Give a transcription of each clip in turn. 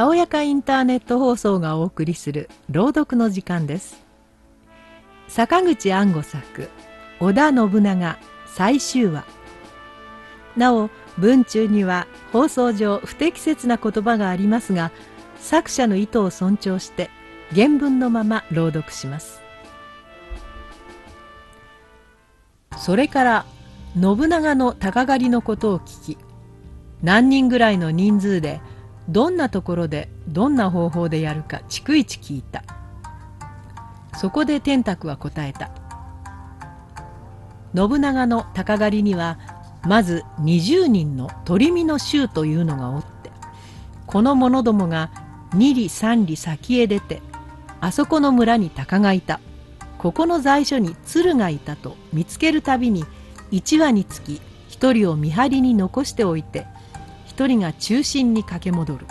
たおやかインターネット放送がお送りする朗読の時間です。坂口安吾作織田信長最終話。なお文中には放送上不適切な言葉がありますが作者の意図を尊重して原文のまま朗読します。それから信長の鷹狩りのことを聞き何人ぐらいの人数でどんなところでどんな方法でやるか逐一聞いた。そこで天卓は答えた。信長の鷹狩りにはまず20人の鳥見の衆というのがおってこの者どもが二里三里先へ出てあそこの村に鷹がいた。ここの在所に鶴がいたと見つけるたびに1羽につき1人を見張りに残しておいて1人が中心に駆け戻る。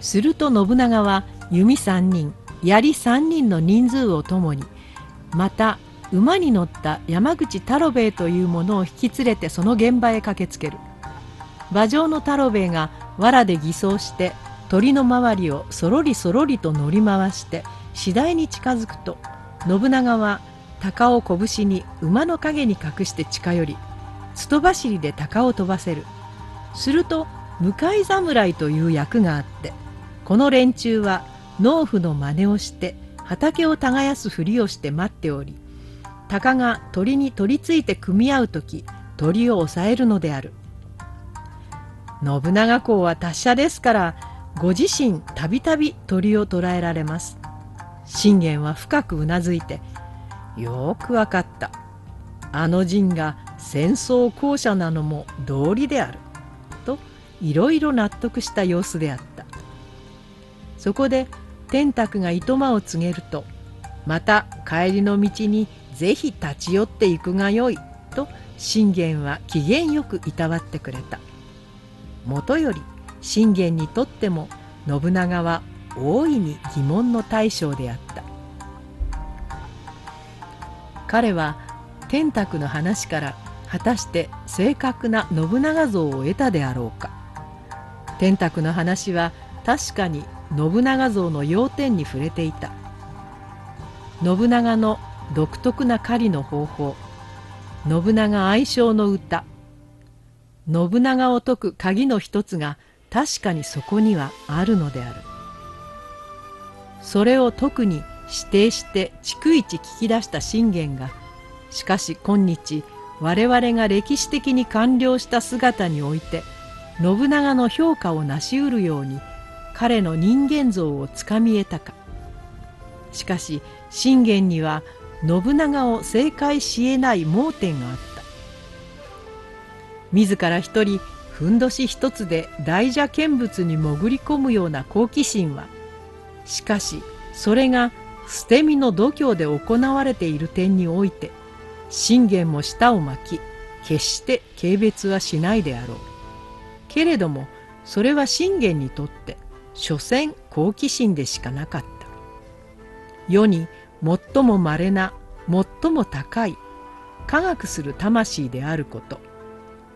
すると信長は弓3人槍3人の人数をともにまた馬に乗った山口太郎兵衛という者を引き連れてその現場へ駆けつける。馬上の太郎兵衛が藁で偽装して鳥の周りをそろりそろりと乗り回して次第に近づくと信長は鷹を拳に馬の陰に隠して近寄りつと走りで鷹を飛ばせる。すると向かい侍という役があってこの連中は農夫の真似をして畑を耕すふりをして待っており鷹が鳥に取りついて組み合う時鳥を抑えるのである。信長公は達者ですからご自身たびたび鳥を捕らえられます。信玄は深くうなずいてよくわかった。あの陣が戦争校舎なのも道理である。いろいろ納得した様子であった。そこで天卓が糸間を告げるとまた帰りの道にぜひ立ち寄っていくがよいと信玄は機嫌よくいたわってくれた。もとより信玄にとっても信長は大いに疑問の対象であった。彼は天卓の話から果たして正確な信長像を得たであろうか。天卓の話は確かに信長像の要点に触れていた。信長の独特な狩りの方法。信長愛称の歌。信長を解く鍵の一つが確かにそこにはあるのである。それを特に指定して逐一聞き出した信玄がしかし今日我々が歴史的に完了した姿において信長の評価を成し得るように彼の人間像をつかみ得たか。しかし信玄には信長を正解しえない盲点があった。自ら一人ふんどし一つで大蛇見物に潜り込むような好奇心はしかしそれが捨て身の度胸で行われている点において信玄も舌を巻き決して軽蔑はしないであろう。けれどもそれは信玄にとって所詮好奇心でしかなかった。世に最も稀な最も高い科学する魂であること。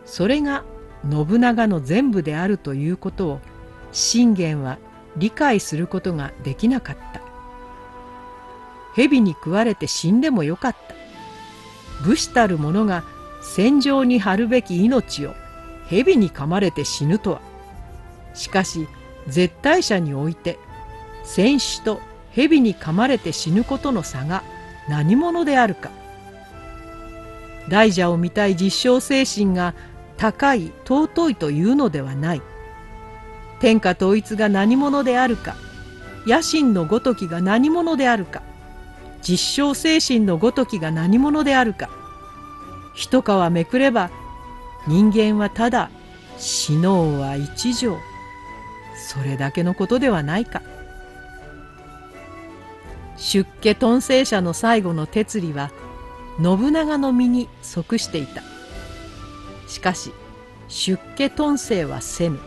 それが信長の全部であるということを信玄は理解することができなかった。蛇に食われて死んでもよかった。武士たる者が戦場に張るべき命を蛇に噛まれて死ぬとは。しかし絶対者において戦死と蛇に噛まれて死ぬことの差が何者であるか。大蛇を見たい実証精神が高い尊いというのではない。天下統一が何者であるか野心のごときが何者であるか実証精神のごときが何者であるか。一皮めくれば人間はただ死のうは一条。それだけのことではないか。出家頓生者の最後の哲理は信長の身に即していた。しかし出家頓生はせぬ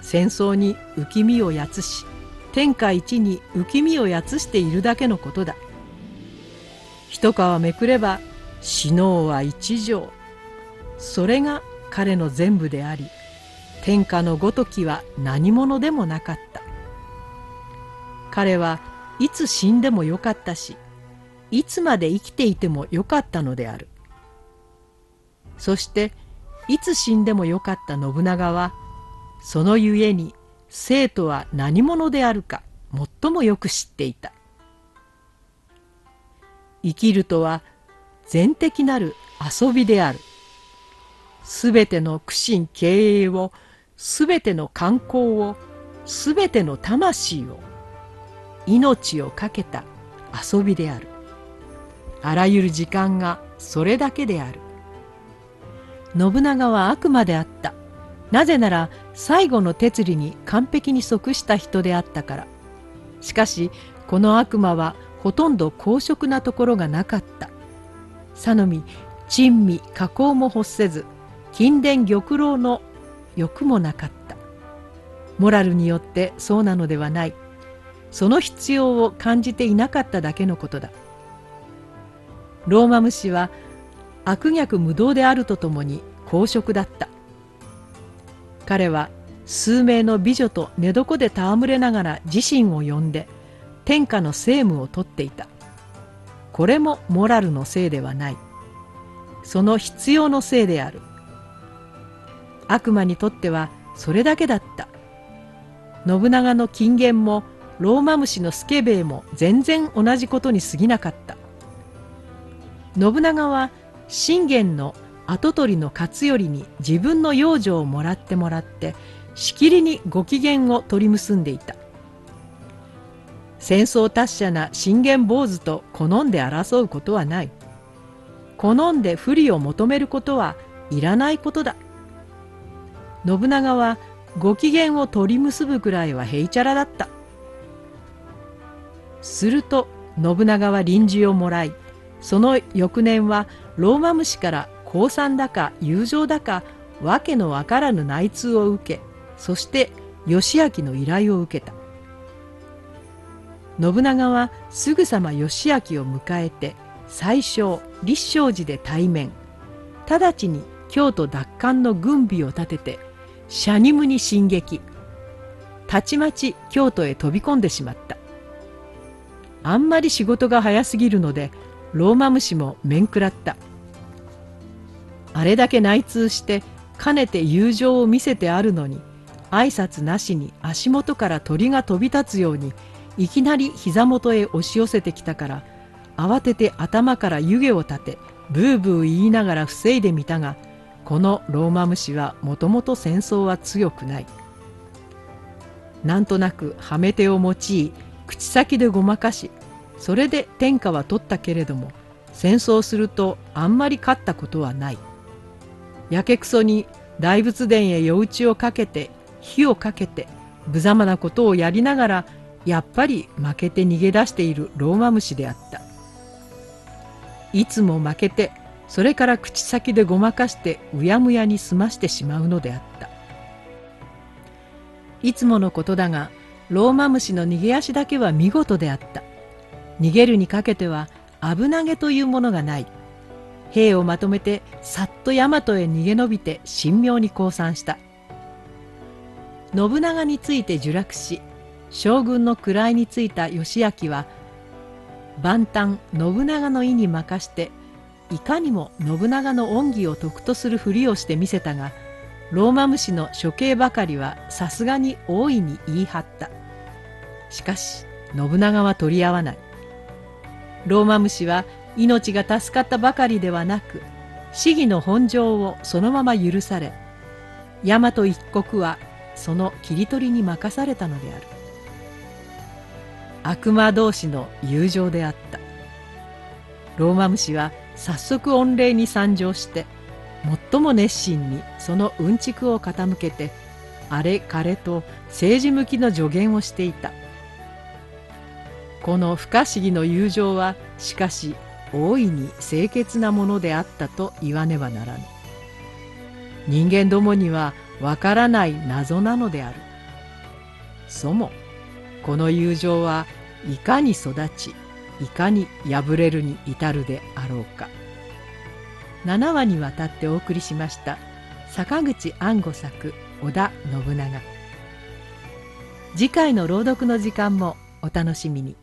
戦争に浮き身をやつし天下一に浮き身をやつしているだけのことだ。一皮めくれば死のうは一条。それが彼の全部であり天下のごときは何者でもなかった。彼はいつ死んでもよかったしいつまで生きていてもよかったのである。そしていつ死んでもよかった信長はそのゆえに生とは何者であるか最もよく知っていた。生きるとは全的なる遊びである。すべての苦心経営をすべての観光をすべての魂を命を懸けた遊びである。あらゆる時間がそれだけである。信長は悪魔であった。なぜなら最後の哲理に完璧に即した人であったから。しかしこの悪魔はほとんど公職なところがなかった。さのみ珍味加工も欲せず金殿玉露の欲もなかった。モラルによってそうなのではない。その必要を感じていなかっただけのことだ。ローマ虫は悪逆無道であるとともに公職だった。彼は数名の美女と寝床で戯れながら自身を呼んで天下の政務をとっていた。これもモラルのせいではない。その必要のせいである。悪魔にとってはそれだけだった。信長の金言もローマ虫のスケベイも全然同じことに過ぎなかった。信長は信玄の跡取りの勝頼に自分の養女をもらってもらってしきりにご機嫌を取り結んでいた。戦争達者な信玄坊主と好んで争うことはない。好んで不利を求めることはいらないことだ。信長はご機嫌を取り結ぶくらいはへいちゃらだった。すると信長は臨時をもらいその翌年はローマ虫から降参だか友情だかわけのわからぬ内通を受けそして義明の依頼を受けた。信長はすぐさま義明を迎えて最小立正寺で対面。直ちに京都奪還の軍備を立ててシャニムに進撃。たちまち京都へ飛び込んでしまった。あんまり仕事が早すぎるのでローマ虫も面食らった。あれだけ内通してかねて友情を見せてあるのに挨拶なしに足元から鳥が飛び立つようにいきなり膝元へ押し寄せてきたから慌てて頭から湯気を立てブーブー言いながら防いでみたがこのローマ虫はもともと戦争は強くない。なんとなくはめ手を用い口先でごまかしそれで天下は取ったけれども戦争するとあんまり勝ったことはない。やけくそに大仏殿へ夜打ちをかけて火をかけて無様なことをやりながらやっぱり負けて逃げ出しているローマ虫であった。いつも負けてそれから口先でごまかしてうやむやに済ましてしまうのであった。いつものことだがローマ虫の逃げ足だけは見事であった。逃げるにかけては危なげというものがない。兵をまとめてさっと大和へ逃げ延びて神妙に降参した。信長について受落し将軍の位についた義明は万端信長の意に任していかにも信長の恩義を得とするふりをしてみせたがローマ虫の処刑ばかりはさすがに大いに言い張った。しかし信長は取り合わない。ローマ虫は命が助かったばかりではなく市議の本性をそのまま許され大和一国はその切り取りに任されたのである。悪魔同士の友情であった。ローマ虫は早速御礼に参上して最も熱心にそのうんちくを傾けてあれ彼と政治向きの助言をしていた。この不可思議の友情はしかし大いに清潔なものであったと言わねばならぬ。人間どもにはわからない謎なのである。そもこの友情はいかに育ちいかに破れるに至るであろうか7話にわたってお送りしました坂口安吾作織田信長次回の朗読の時間もお楽しみに。